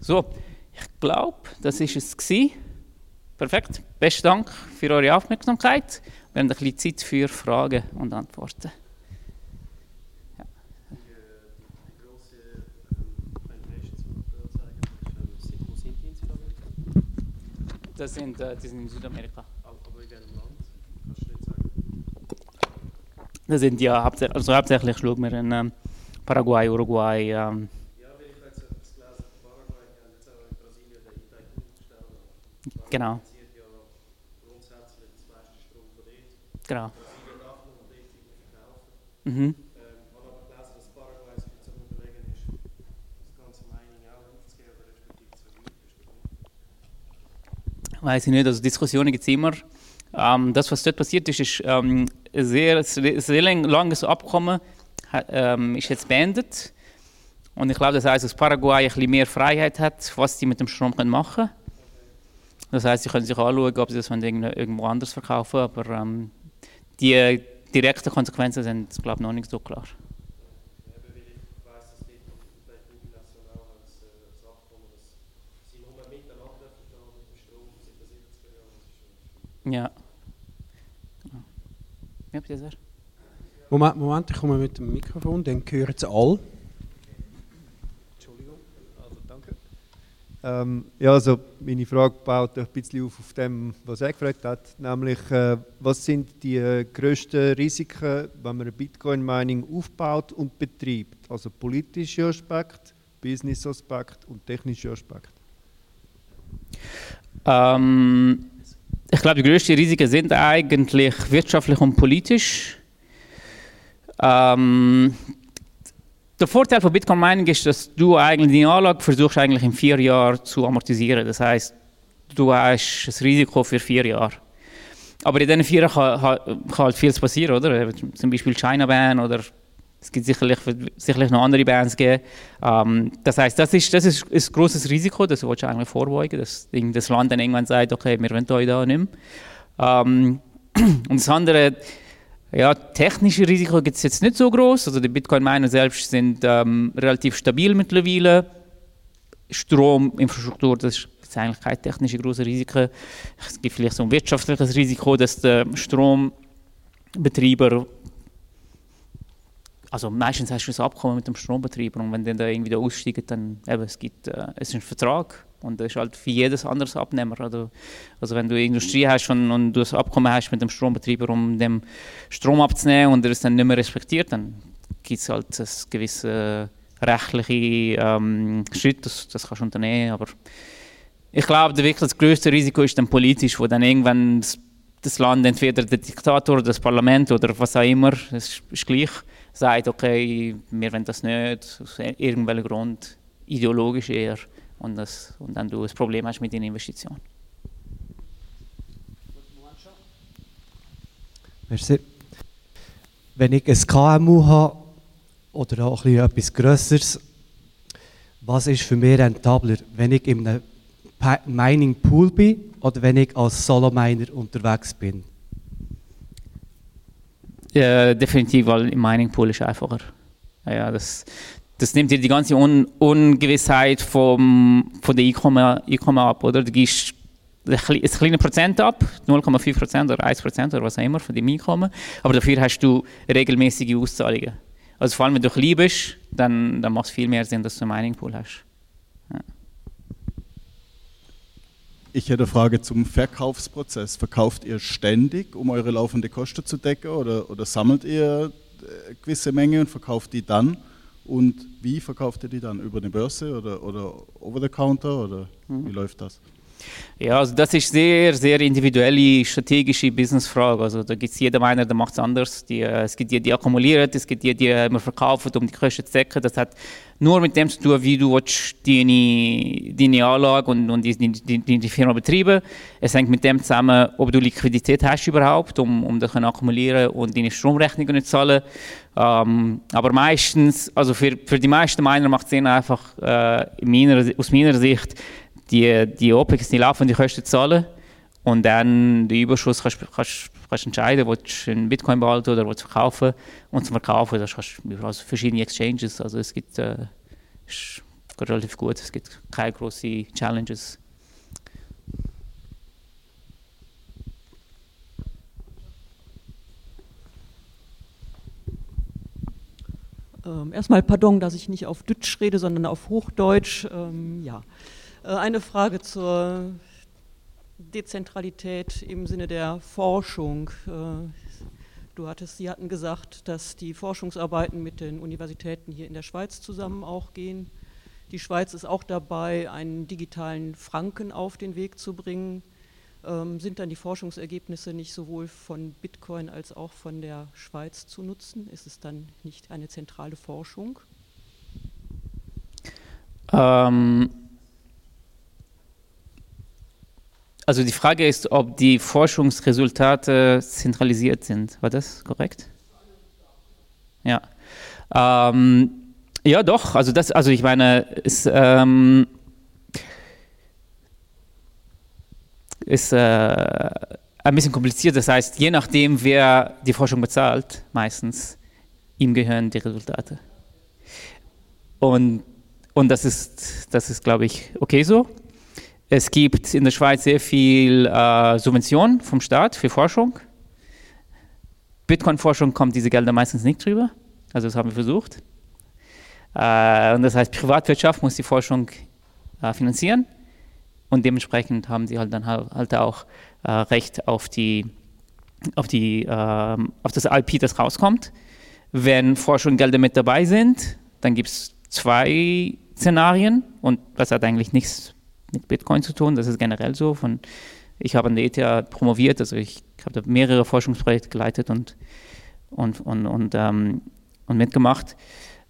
So, ich glaube, das ist es gewesen. Perfekt. Besten Dank für eure Aufmerksamkeit. Wir haben ein bisschen Zeit für Fragen und Antworten. Das sind, äh, die sind in Südamerika. Aber in welchem Land? Kannst du nicht sagen? Das sind ja hauptsächlich, also hauptsächlich schauen wir in ähm, Paraguay, Uruguay. Ähm. Genau. Genau. Mhm. weiß ich nicht, also Diskussionen gibt es immer. Ähm, das, was dort passiert ist, ist ähm, sehr, sehr langes Abkommen, ähm, ist jetzt beendet. Und ich glaube, das heißt, dass Paraguay ein bisschen mehr Freiheit hat, was sie mit dem Strom machen können. Das heißt, sie können sich anschauen, ob sie das irgendwo anders verkaufen, aber ähm, die direkten Konsequenzen sind, glaube ich, noch nicht so klar. Ja. Ja, bitte sehr. Moment, Moment, ich komme mit dem Mikrofon, dann hören Sie alle. Entschuldigung. Also, danke. Ähm, ja, also meine Frage baut ein bisschen auf, auf dem, was er gefragt hat, nämlich äh, was sind die äh, grössten Risiken, wenn man ein Bitcoin-Mining aufbaut und betreibt? Also politische Aspekt, Business-Aspekt und technische Aspekt. Ähm, ich glaube, die größten Risiken sind eigentlich wirtschaftlich und politisch. Ähm, der Vorteil von Bitcoin Mining ist, dass du eigentlich die Anlage versuchst eigentlich in vier Jahren zu amortisieren. Das heißt, du hast das Risiko für vier Jahre. Aber in diesen vier Jahren kann, kann halt vieles passieren, oder? Zum Beispiel China Ban oder Es gibt sicherlich, sicherlich noch andere Bands geben. Ähm, das heißt, das ist, das ist ein großes Risiko, das willst du eigentlich vorbeugen, dass das Land dann irgendwann sagt, okay, wir wollen euch da nicht mehr. Ähm, und das andere, ja, technische Risiko gibt es jetzt nicht so groß. Also die Bitcoin-Miner selbst sind ähm, relativ stabil mittlerweile. Strominfrastruktur, das ist gibt es eigentlich keine technischen großen Risiken. Es gibt vielleicht so ein wirtschaftliches Risiko, dass der Strombetreiber also meistens hast du ein Abkommen mit dem Strombetreiber und wenn der da irgendwie da aussteigt, dann eben, es gibt äh, es ist ein Vertrag und das ist halt für jedes andere Abnehmer. Oder, also wenn du Industrie hast und, und du ein Abkommen hast mit dem Strombetreiber, um den Strom abzunehmen und er es dann nicht mehr respektiert, dann gibt es halt ein gewisse rechtliche ähm, Schritt, das, das kannst du unternehmen, aber ich glaube, wirklich das größte Risiko ist dann politisch, wo dann irgendwann das, das Land, entweder der Diktator oder das Parlament oder was auch immer, es ist gleich, sagt, okay, wir wollen das nicht, aus irgendeinem Grund, ideologisch eher, und, das, und dann du ein Problem hast mit den Investitionen. Merci. Wenn ich ein KMU habe oder auch etwas Größeres, was ist für mich rentabler, wenn ich in einem Mining Pool bin oder wenn ich als Solo-Miner unterwegs bin? Ja, definitiv, weil Mining Pool ist einfacher. Ja, das, das nimmt dir die ganze Un Ungewissheit vom, von der Einkommen ab, oder? Du gibst ein kleines Prozent ab, 0,5 Prozent oder 1 Prozent oder was auch immer von deinem Einkommen, aber dafür hast du regelmäßige Auszahlungen. Also vor allem, wenn du klein bist, dann, dann macht es viel mehr Sinn, dass du einen Mining Pool hast. Ja. Ich hätte eine Frage zum Verkaufsprozess. Verkauft ihr ständig, um eure laufende Kosten zu decken oder, oder sammelt ihr eine äh, gewisse Menge und verkauft die dann? Und wie verkauft ihr die dann? Über eine Börse oder, oder over the counter oder mhm. wie läuft das? Ja, also das ist sehr, sehr individuelle strategische Businessfrage. Also da gibt es jeder einer, der macht es anders. Die, äh, es gibt die, die akkumulieren, es gibt die, die immer verkaufen, um die Kosten zu decken. Das hat nur mit dem zu tun, wie du deine, deine Anlage und, und die, die, die, Firma betreiben. Es hängt mit dem zusammen, ob du Liquidität hast überhaupt, um, um das akkumulieren und deine Stromrechnungen zu zahlen. Ähm, aber meistens, also für, für die meisten Miner macht es Sinn einfach äh, meiner, aus meiner Sicht, die, die OPEX, die laufenden Kosten zahlen und dann den Überschuss kannst du entscheiden, willst du in Bitcoin behalten oder willst du verkaufen. Und zum Verkaufen, das kannst du also verschiedene Exchanges, also es gibt, äh, ist relativ gut, es gibt keine großen Challenges. Ähm, erstmal pardon, dass ich nicht auf Deutsch rede, sondern auf Hochdeutsch. Ähm, ja. Äh, eine Frage zur Dezentralität im Sinne der Forschung. Äh, du hattest, Sie hatten gesagt, dass die Forschungsarbeiten mit den Universitäten hier in der Schweiz zusammen auch gehen. Die Schweiz ist auch dabei, einen digitalen Franken auf den Weg zu bringen. Ähm, sind dann die Forschungsergebnisse nicht sowohl von Bitcoin als auch von der Schweiz zu nutzen? Ist es dann nicht eine zentrale Forschung? Ähm, Also die Frage ist, ob die Forschungsresultate zentralisiert sind. War das korrekt? Ja. Ähm, ja, doch. Also das, also ich meine, ist, ähm, ist äh, ein bisschen kompliziert. Das heißt, je nachdem, wer die Forschung bezahlt, meistens ihm gehören die Resultate. Und, und das ist, das ist, glaube ich, okay so. Es gibt in der Schweiz sehr viel äh, Subventionen vom Staat für Forschung. Bitcoin-Forschung kommt diese Gelder meistens nicht drüber. Also das haben wir versucht. Äh, und das heißt, Privatwirtschaft muss die Forschung äh, finanzieren. Und dementsprechend haben sie halt dann halt auch äh, Recht auf, die, auf, die, ähm, auf das IP, das rauskommt. Wenn Forschungsgelder mit dabei sind, dann gibt es zwei Szenarien und das hat eigentlich nichts mit Bitcoin zu tun. Das ist generell so. Von, ich habe an der ETH promoviert, also ich habe da mehrere Forschungsprojekte geleitet und, und, und, und, ähm, und mitgemacht.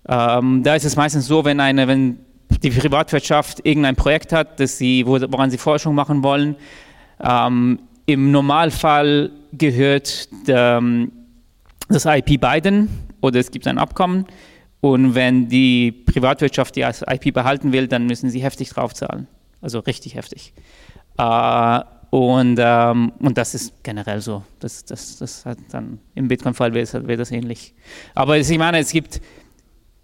Ähm, da ist es meistens so, wenn, eine, wenn die Privatwirtschaft irgendein Projekt hat, das sie, woran sie Forschung machen wollen, ähm, im Normalfall gehört der, das IP beiden oder es gibt ein Abkommen. Und wenn die Privatwirtschaft die IP behalten will, dann müssen sie heftig draufzahlen. Also richtig heftig. Äh, und, ähm, und das ist generell so. Das, das, das hat dann im Bitcoin-Fall wäre wär das ähnlich. Aber ich meine, es gibt,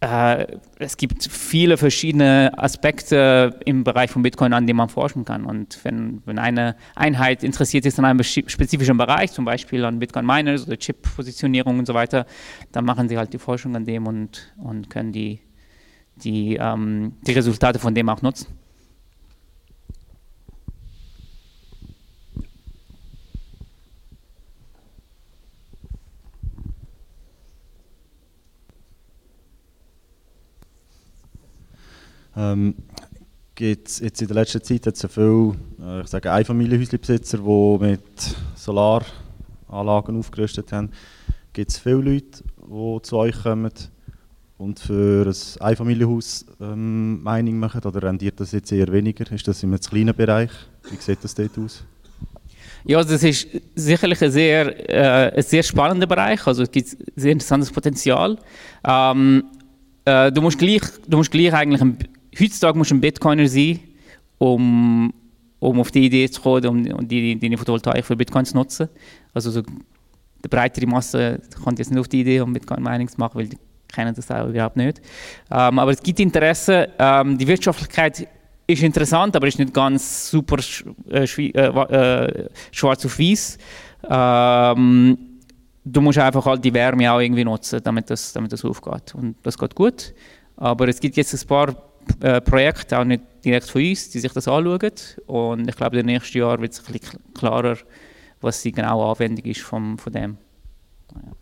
äh, es gibt viele verschiedene Aspekte im Bereich von Bitcoin, an denen man forschen kann. Und wenn, wenn eine Einheit interessiert ist an einem spezifischen Bereich, zum Beispiel an Bitcoin-Miners oder Chip-Positionierung und so weiter, dann machen sie halt die Forschung an dem und, und können die, die, ähm, die Resultate von dem auch nutzen. Ähm, gibt's jetzt in der letzten Zeit hat es viele äh, ich sage Einfamilienhäuslebesitzer, die mit Solaranlagen aufgerüstet haben. Gibt es viele Leute, die zu euch kommen und für ein Einfamilienhaus ähm, Mining machen oder rendiert das jetzt eher weniger? Ist das in einem kleinen Bereich? Wie sieht das dort aus? Ja, das ist sicherlich ein sehr, äh, ein sehr spannender Bereich. Also es gibt sehr interessantes Potenzial. Ähm, äh, du, musst gleich, du musst gleich eigentlich ein heutzutage musst du ein Bitcoiner sein, um, um auf die Idee zu kommen, um, um die, deine Photovoltaik für Bitcoin zu nutzen. Also so, die breitere Masse kommt jetzt nicht auf die Idee, um Bitcoin-Mining zu machen, weil die kennen das auch überhaupt nicht. Ähm, aber es gibt Interesse. Ähm, die Wirtschaftlichkeit ist interessant, aber ist nicht ganz super äh, äh, äh, schwarz auf weiß. Ähm, du musst einfach halt die Wärme auch irgendwie nutzen, damit das, damit das aufgeht. Und das geht gut. Aber es gibt jetzt ein paar äh, Projekte, auch nicht direkt von uns, die sich das anschauen. Und ich glaube, in den nächsten Jahren wird es ein bisschen klarer, was die genaue Anwendung ist vom, von dem. Ja.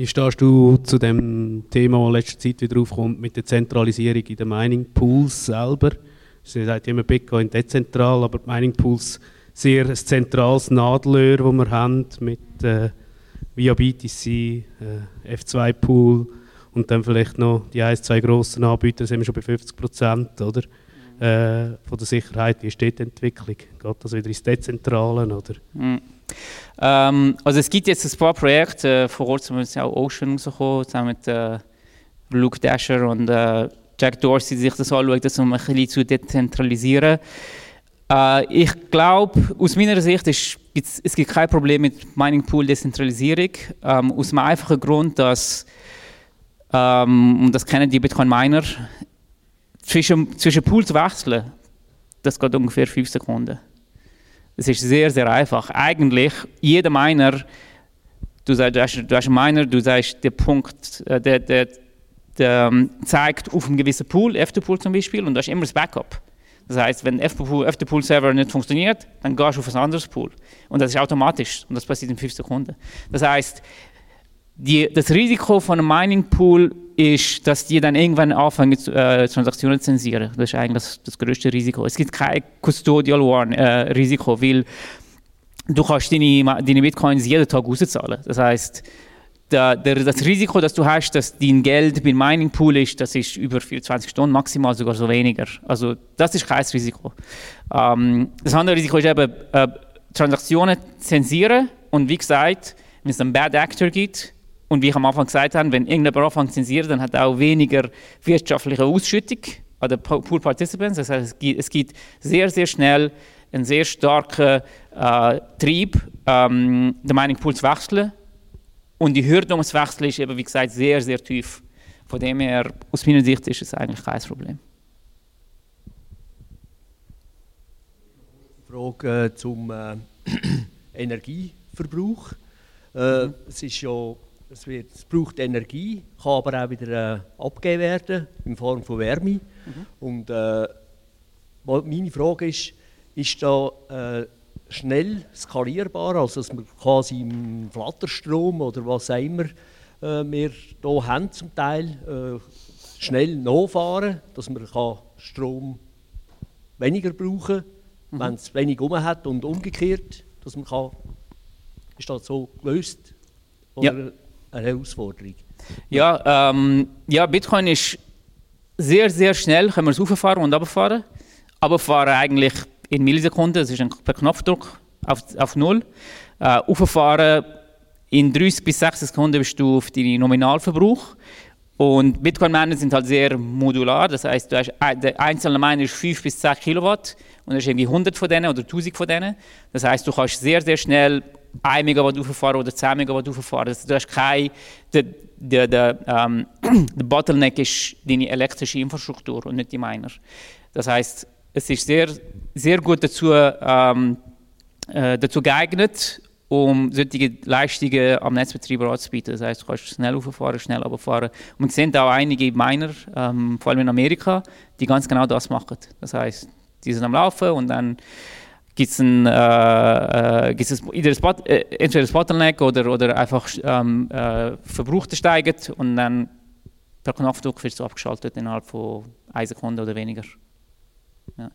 Wie stehst du zu dem Thema, das letzte Zeit wieder aufkommt, mit der Zentralisierung in den Mining Pools selber? Sie sagt immer Bitcoin dezentral, aber die Mining Pools sehr ein zentrales Nadelöhr, das wir haben mit äh, via BTC, äh, F2-Pool und dann vielleicht noch die ein, zwei grossen Anbieter, sind wir schon bei 50 Prozent, oder? Äh, von der Sicherheit, wie steht die Entwicklung? Geht das wieder ins Dezentrale, oder? Mhm. Ähm, also es gibt jetzt ein paar Projekte, äh, vor kurzem ist auch Ocean rausgekommen, zusammen mit äh, Luke Dasher und äh, Jack Dorsey, die sich das anschauen, das um ein bisschen zu dezentralisieren. Äh, ich glaube, aus meiner Sicht ist, es gibt kein Problem mit Mining Pool Dezentralisierung. Ähm, aus dem einfachen Grund, dass, ähm, und das kennen die Bitcoin Miner, zwischen, zwischen Pools wechseln, das geht ungefähr 5 Sekunden. Das ist sehr, sehr einfach. Eigentlich, jeder Miner, du, sagst, du, hast, du hast einen Miner, du sagst, der Punkt, äh, der, der, der, ähm, zeigt auf einen gewissen Pool, F-Pool zum Beispiel, und du hast immer das Backup. Das heißt, wenn der Pool Server nicht funktioniert, dann gehst du auf ein anderes Pool. Und das ist automatisch und das passiert in 5 Sekunden. Das heißt, die, das Risiko von einem Mining Pool ist, dass die dann irgendwann anfangen, äh, Transaktionen zu zensieren. Das ist eigentlich das, das größte Risiko. Es gibt kein Custodial Warn, äh, Risiko, weil du kannst deine, deine Bitcoins jeden Tag auszahlen. Das heißt, der, der, das Risiko, das du hast, dass dein Geld beim Mining Pool ist, das ist über 24 Stunden, maximal sogar so weniger. Also das ist kein Risiko. Ähm, das andere Risiko ist eben, äh, Transaktionen zensieren und wie gesagt, wenn es einen Bad Actor gibt und wie ich am Anfang gesagt habe, wenn irgendjemand anfängt zu zensieren, dann hat er auch weniger wirtschaftliche Ausschüttung an den Pool Participants. Das heißt, es gibt, sehr, sehr schnell einen sehr starken äh, Trieb, ähm, den Mining Pool zu wechseln und die Hürde um das Wechseln ist eben, wie gesagt, sehr, sehr tief. Von dem her, aus meiner Sicht, ist es eigentlich kein Problem. Frage äh, zum äh, Energieverbrauch. Äh, mhm. es, ist ja, es, wird, es braucht Energie, kann aber auch wieder äh, abgegeben werden in Form von Wärme. Mhm. Und äh, meine Frage ist, ist da äh, schnell skalierbar, also dass man quasi im Flatterstrom oder was auch immer äh, wir hier haben zum Teil, äh, schnell nachfahren, dass man kann Strom weniger brauchen kann, mhm. wenn es wenig um hat und umgekehrt, dass man kann, ist das so gelöst oder ja. eine Herausforderung? Ja, ähm, ja, Bitcoin ist sehr, sehr schnell, können wir es hochfahren und runterfahren. Aber fahren eigentlich in Millisekunden, das ist ein per Knopfdruck auf, auf Null. Äh, auffahren in 30 bis 60 Sekunden bist du auf deinen Nominalverbrauch. Und Bitcoin-Miner sind halt sehr modular, das heißt, du hast, der einzelne Miner ist 5 bis 10 Kilowatt und hast irgendwie 100 von denen oder 1000 von denen. Das heißt, du kannst sehr, sehr schnell 1 Megawatt hochfahren oder 10 Megawatt hochfahren. Also, du hast kein, der, der, der, ähm, der Bottleneck ist deine elektrische Infrastruktur und nicht die Miner. Das heißt, es ist sehr, sehr gut dazu, ähm, äh, dazu geeignet, um solche Leistungen am Netzbetreiber anzubieten. Das heißt, du kannst schnell hochfahren, schnell runterfahren. Und wir sehen auch einige Miner, ähm, vor allem in Amerika, die ganz genau das machen. Das heißt, die sind am Laufen und dann gibt es ein, äh, äh, ein, äh, entweder Bottleneck oder, oder einfach ähm, äh, Verbrauch steigt und dann per Knopfdruck wird es abgeschaltet innerhalb von einer Sekunde oder weniger. Ja.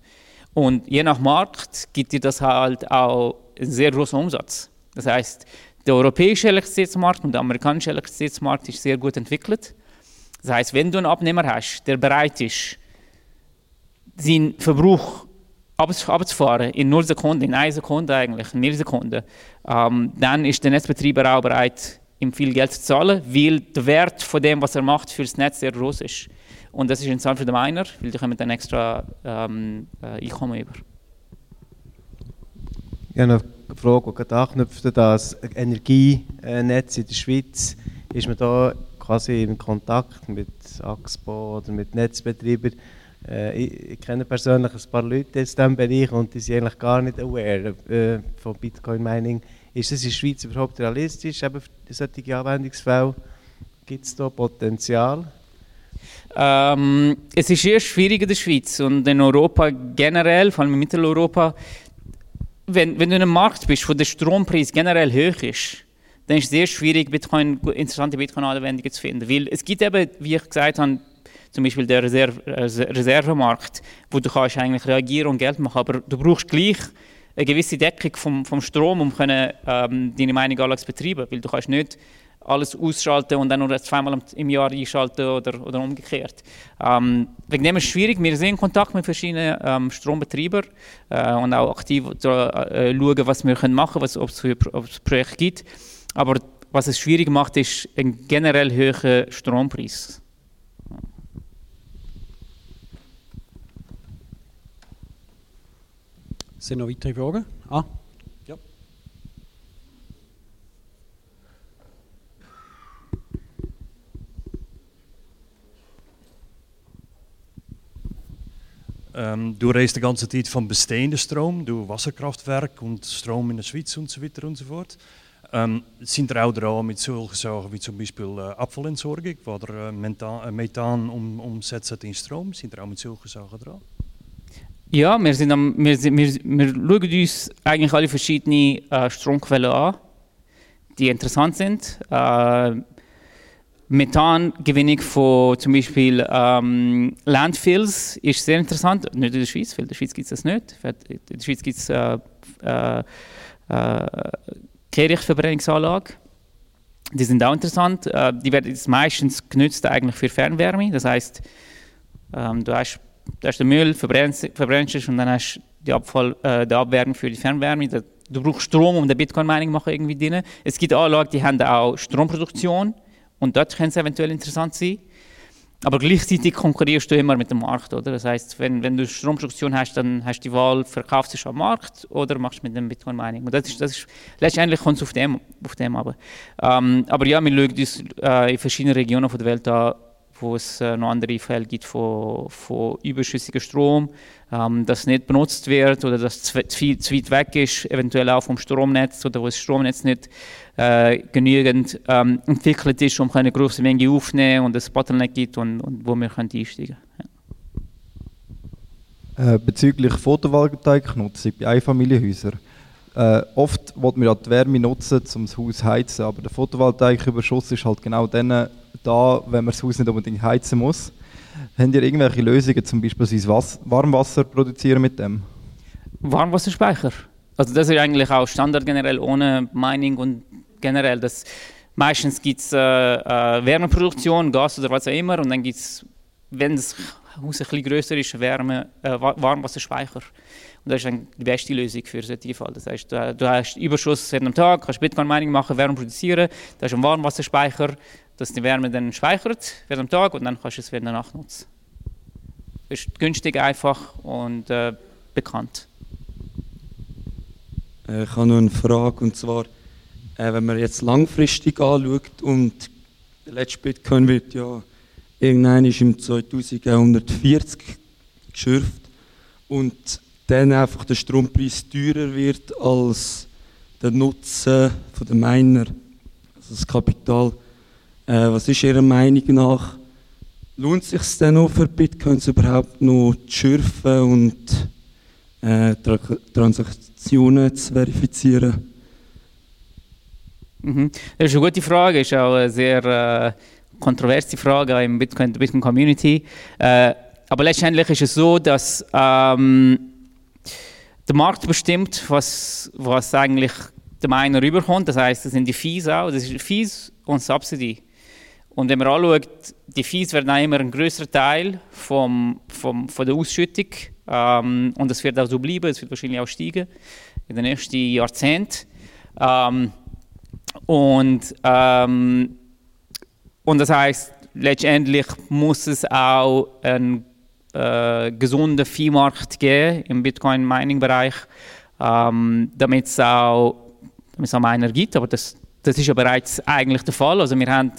Und je nach Markt gibt dir das halt auch einen sehr großen Umsatz. Das heißt, der europäische Elektrizitätsmarkt und der amerikanische Elektrizitätsmarkt ist sehr gut entwickelt. Das heißt, wenn du einen Abnehmer hast, der bereit ist, seinen Verbrauch abzufahren in 0 Sekunden, in 1 Sekunde eigentlich, in Millisekunden, ähm, dann ist der Netzbetreiber auch bereit, ihm viel Geld zu zahlen, weil der Wert von dem, was er macht, für das Netz sehr groß ist. Und das ist interessant für den Miner, weil die kommen dann extra ähm, äh, Einkommen über. Ich habe eine Frage, die anknüpft an das Energienetz in der Schweiz. Ist man da quasi in Kontakt mit AXPO oder mit Netzbetreibern? Äh, ich, ich, kenne persönlich ein paar Leute in diesem Bereich und die sind eigentlich gar nicht aware äh, von Bitcoin Mining. Ist das in der Schweiz überhaupt realistisch, eben für solche Anwendungsfälle? Gibt es da Potenzial? Ähm, es ist eher schwierig in der Schweiz und in Europa generell, vor allem in Mitteleuropa, wenn, wenn du in einem Markt bist, wo der Strompreis generell hoch ist, dann ist es sehr schwierig, Bitcoin, interessante Bitcoin-Anwendungen zu finden. Weil es gibt eben, wie ich gesagt habe, zum Beispiel den Reserve, Reservemarkt, wo du kannst eigentlich reagieren und Geld machen, aber du brauchst gleich eine gewisse Deckung vom, vom Strom, um können, ähm, deine Meinung alles betreiben, weil du kannst nicht alles ausschalten und dann nur zweimal im Jahr einschalten oder, oder umgekehrt. Ähm, wegen dem ist es schwierig. Wir sind in Kontakt mit verschiedenen ähm, Strombetreibern äh, und auch aktiv äh, schauen, was wir machen können, ob es für Projekte gibt. Aber was es schwierig macht, ist ein generell hoher Strompreis. Sind noch weitere Fragen? Ah, Ähm, du redest die ganze Zeit vom bestehenden Strom, du Wasserkraftwerk und Strom in der Schweiz und so weiter und so fort. Ähm, sind er auch dran mit solchen Sachen wie zum Beispiel äh, Abfallentsorgung oder äh, Methan, äh, Methan um, umsetzen in Strom? Sind er auch mit solchen Sachen dran? Ja, wir, sind am, wir, wir, wir schauen uns eigentlich alle verschiedenen äh, Stromquellen an, die interessant sind. Äh, Methangewinnung von zum Beispiel ähm, Landfills ist sehr interessant. Nicht in der Schweiz, weil in der Schweiz gibt es das nicht. In der Schweiz gibt es äh, äh, äh, Kehrichtverbrennungsanlage. Die sind auch interessant. Äh, die werden meistens genutzt eigentlich für Fernwärme. Das heißt, ähm, du, hast, du hast den Müll, verbrennst, verbrennst und dann hast du die, Abfall, äh, die Abwärme für die Fernwärme. Du brauchst Strom, um den Bitcoin-Mining machen irgendwie drin. Es gibt Anlagen, die haben auch Stromproduktion und dort könnte es eventuell interessant sein. Aber gleichzeitig konkurrierst du immer mit dem Markt, oder? Das heißt, wenn, wenn du Stromproduktion hast, dann hast du die Wahl, verkaufst du es am Markt oder machst mit dem Bitcoin Mining. Und das ist, das ist letztendlich kommt es auf dem, auf dem aber. Ähm, aber ja, wir schauen uns äh, in verschiedenen Regionen der Welt an, wo es äh, noch andere Fälle gibt von, von überschüssigem Strom, ähm, das nicht benutzt wird oder das zu, zu, zu, weit weg ist, eventuell auch vom Stromnetz oder wo das Stromnetz nicht äh, genügend ähm, entwickelt ist, um eine große Menge aufzunehmen und es Bottleneck gibt und, und wo wir können einsteigen können. Ja. Äh, bezüglich Photovoltaiknutzung bei Einfamilienhäusern. Äh, oft wird man ja die Wärme nutzen, um das Haus zu heizen, aber der Photovoltaiküberschuss ist halt genau dann da, wenn man das Haus nicht unbedingt heizen muss. Habt ihr irgendwelche Lösungen, zum Beispiel Wasser, Warmwasser produzieren mit dem? Warmwasserspeicher. Also das ist eigentlich auch Standard generell ohne Mining und generell. Das, meistens gibt es äh, äh, Wärmeproduktion, Gas oder was auch immer und dann gibt es wenn das Haus ein bisschen grösser ist, Wärme, äh, Warmwasserspeicher. Und das ist dann die beste Lösung für solche Fall. Das heißt, du, du hast Überschuss am Tag, kannst Bitcoin-Mining machen, Wärme produzieren, da hast einen Warmwasserspeicher, dass die Wärme dann speichert während am Tag und dann kannst du es während der Nacht nutzen. Ist günstig, einfach und äh, bekannt. Äh, ich habe noch eine Frage und zwar, äh, wenn man jetzt langfristig anschaut und der letzte Bitcoin wird ja irgendwann ist im 2140 geschürft und dann einfach der Strompreis teurer wird als der Nutzen der Miner, also das Kapital. Äh, was ist Ihrer Meinung nach? Lohnt es sich denn noch für Bitcoins überhaupt noch zu schürfen und äh, Tra Transaktionen zu verifizieren? Mhm. Das ist eine gute Frage, ist auch eine sehr äh, kontroverse Frage Bitcoin, der Bitcoin Community. Äh, aber letztendlich ist es so, dass ähm, der Markt bestimmt, was, was eigentlich der Miner rüberkommt. Das heißt, das sind die Fees auch. Das ist Fees und Subsidy. Und wenn man anschaut, die Fees werden auch immer ein größerer Teil vom, vom, von der Ausschüttung. Ähm, und das wird auch so bleiben, es wird wahrscheinlich auch steigen in den nächsten Jahrzehnten. Ähm, und, ähm, und das heißt, letztendlich muss es auch einen äh, gesunden Viehmarkt geben im Bitcoin-Mining-Bereich, ähm, damit es auch, damit es auch Miner gibt. Aber das, das ist ja bereits eigentlich der Fall. Also wir haben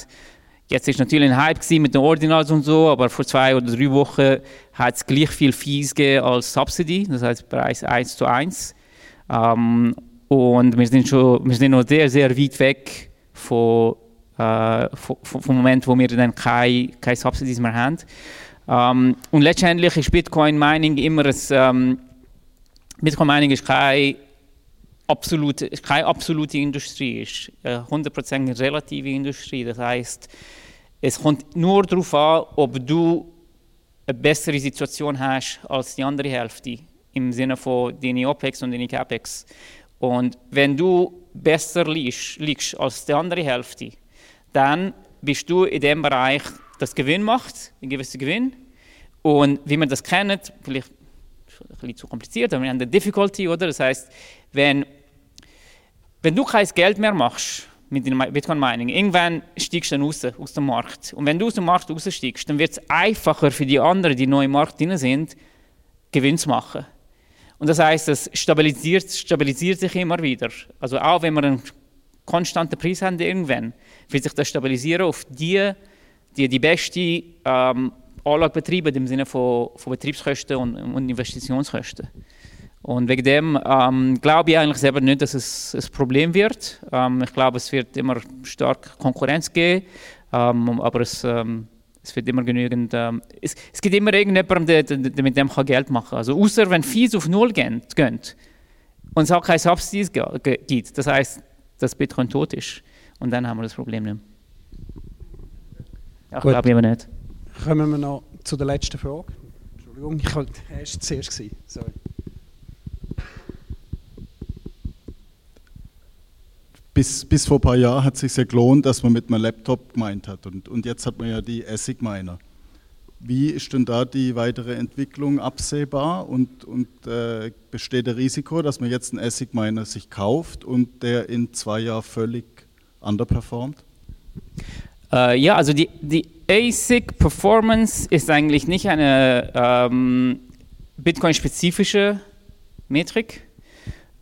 Jetzt ist natürlich ein Hype mit den Ordinals und so, aber vor zwei oder drei Wochen hat es gleich viel Fees gegeben als Subsidy, das heißt Preis 1 zu 1. Ähm, und wir sind, schon, wir sind noch sehr, sehr weit weg von, äh, vom Moment, wo wir dann keine, keine Subsidies mehr haben. Ähm, und letztendlich ist Bitcoin Mining immer ein, ähm, Bitcoin Mining ist keine absolute, keine absolute Industrie, ist eine 100% relative Industrie. Das heißt, es kommt nur darauf an, ob du eine bessere Situation hast als die andere Hälfte im Sinne von deine OPEX und deine CAPEX. Und wenn du besser liegst, liegst als die andere Hälfte, dann bist du in dem Bereich, das Gewinn macht, ein gewisser Gewinn. Und wie man das kennt, vielleicht ein bisschen zu kompliziert, aber wir haben eine Difficulty, oder? Das heißt, wenn, wenn du kein Geld mehr machst mit dem Bitcoin Mining, irgendwann steigst du dann raus aus dem Markt. Und wenn du aus dem Markt raussteigst, dann wird es einfacher für die anderen, die neu im Markt drin sind, Gewinn zu machen. Und das heißt, es stabilisiert, stabilisiert sich immer wieder. Also auch wenn wir einen konstanten Preis haben irgendwann, wird sich das stabilisieren auf die, die die beste ähm, Anlage betreiben im Sinne von, von Betriebskosten und, und, Investitionskosten. Und wegen dem ähm, glaube ich eigentlich selber nicht, dass es ein Problem wird. Ähm, ich glaube, es wird immer stark Konkurrenz geben, ähm, aber es ähm, es wird immer genügend, ähm, es, es, gibt immer irgendjemanden, der, der, der, mit dem kann Geld machen kann. Also außer wenn Fees auf Null gehen, gehen und es auch keine Subsidies gibt, das heißt, dass Bitcoin tot ist. Und dann haben wir das Problem nicht Ja, ich glaube aber nicht. Kommen wir noch zu der letzten Frage. Entschuldigung, ich war erst zuerst. Sorry. bis, bis vor ein paar Jahren hat es sich ja gelohnt, dass man mit einem Laptop gemeint hat. Und, und jetzt hat man ja die ASIC Miner. Wie ist denn da die weitere Entwicklung absehbar und, und äh, besteht der Risiko, dass man jetzt einen ASIC Miner sich kauft und der in zwei Jahren völlig underperformt? Äh, ja, also die, die ASIC Performance ist eigentlich nicht eine ähm, Bitcoin-spezifische Metrik.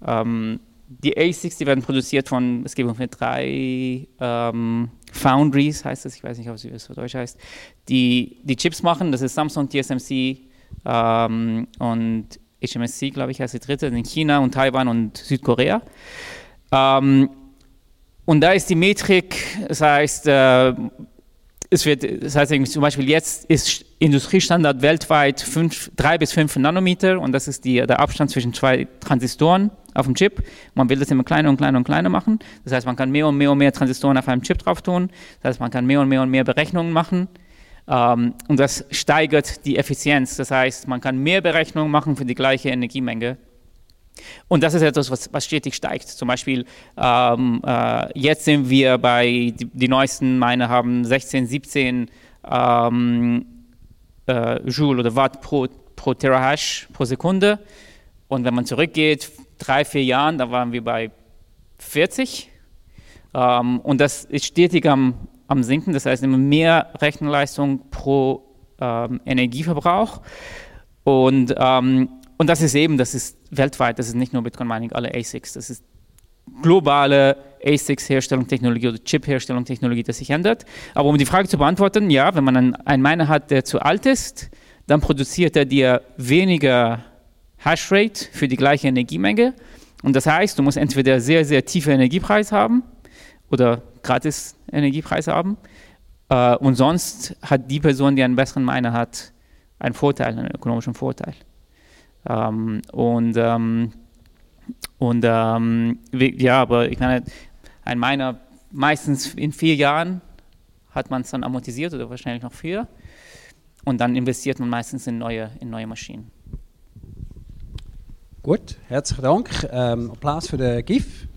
Ähm, die ASICs, die werden produziert von, es gibt ungefähr drei ähm, Foundries, heißt das, ich weiß nicht, ob es auf Deutsch heißt, die die Chips machen. Das ist Samsung, TSMC ähm, und HMSC, glaube ich, heißt die dritte, in China und Taiwan und Südkorea. Ähm, und da ist die Metrik, das heißt, äh, es wird, das heißt zum Beispiel jetzt ist Industriestandard weltweit 3 bis 5 Nanometer und das ist die, der Abstand zwischen zwei Transistoren auf dem Chip. Man will das immer kleiner und kleiner und kleiner machen. Das heißt, man kann mehr und mehr und mehr Transistoren auf einem Chip drauf tun. Das heißt, man kann mehr und mehr und mehr Berechnungen machen. Ähm, und das steigert die Effizienz. Das heißt, man kann mehr Berechnungen machen für die gleiche Energiemenge. Und das ist etwas, was, was stetig steigt. Zum Beispiel, ähm, äh, jetzt sind wir bei, die, die neuesten, meine haben 16, 17 ähm, äh, Joule oder Watt pro, pro Terahash pro Sekunde. Und wenn man zurückgeht, drei, vier Jahren, da waren wir bei 40. Ähm, und das ist stetig am, am Sinken, das heißt immer mehr Rechenleistung pro ähm, Energieverbrauch. Und, ähm, und das ist eben, das ist weltweit, das ist nicht nur Bitcoin Mining, alle ASICs, das ist globale ASICs-Herstellungstechnologie oder Chip-Herstellungstechnologie, das sich ändert. Aber um die Frage zu beantworten, ja, wenn man einen, einen Miner hat, der zu alt ist, dann produziert er dir weniger Hashrate für die gleiche Energiemenge. Und das heißt, du musst entweder sehr, sehr tiefe Energiepreis haben oder gratis Energiepreis haben. Äh, und sonst hat die Person, die einen besseren Miner hat, einen Vorteil, einen ökonomischen Vorteil. Ähm, und ähm, und ähm, ja, aber ich meine, ein Miner meistens in vier Jahren hat man es dann amortisiert oder wahrscheinlich noch früher. Und dann investiert man meistens in neue, in neue Maschinen. Gut, herzlichen Dank. Ähm, Applaus für den GIF.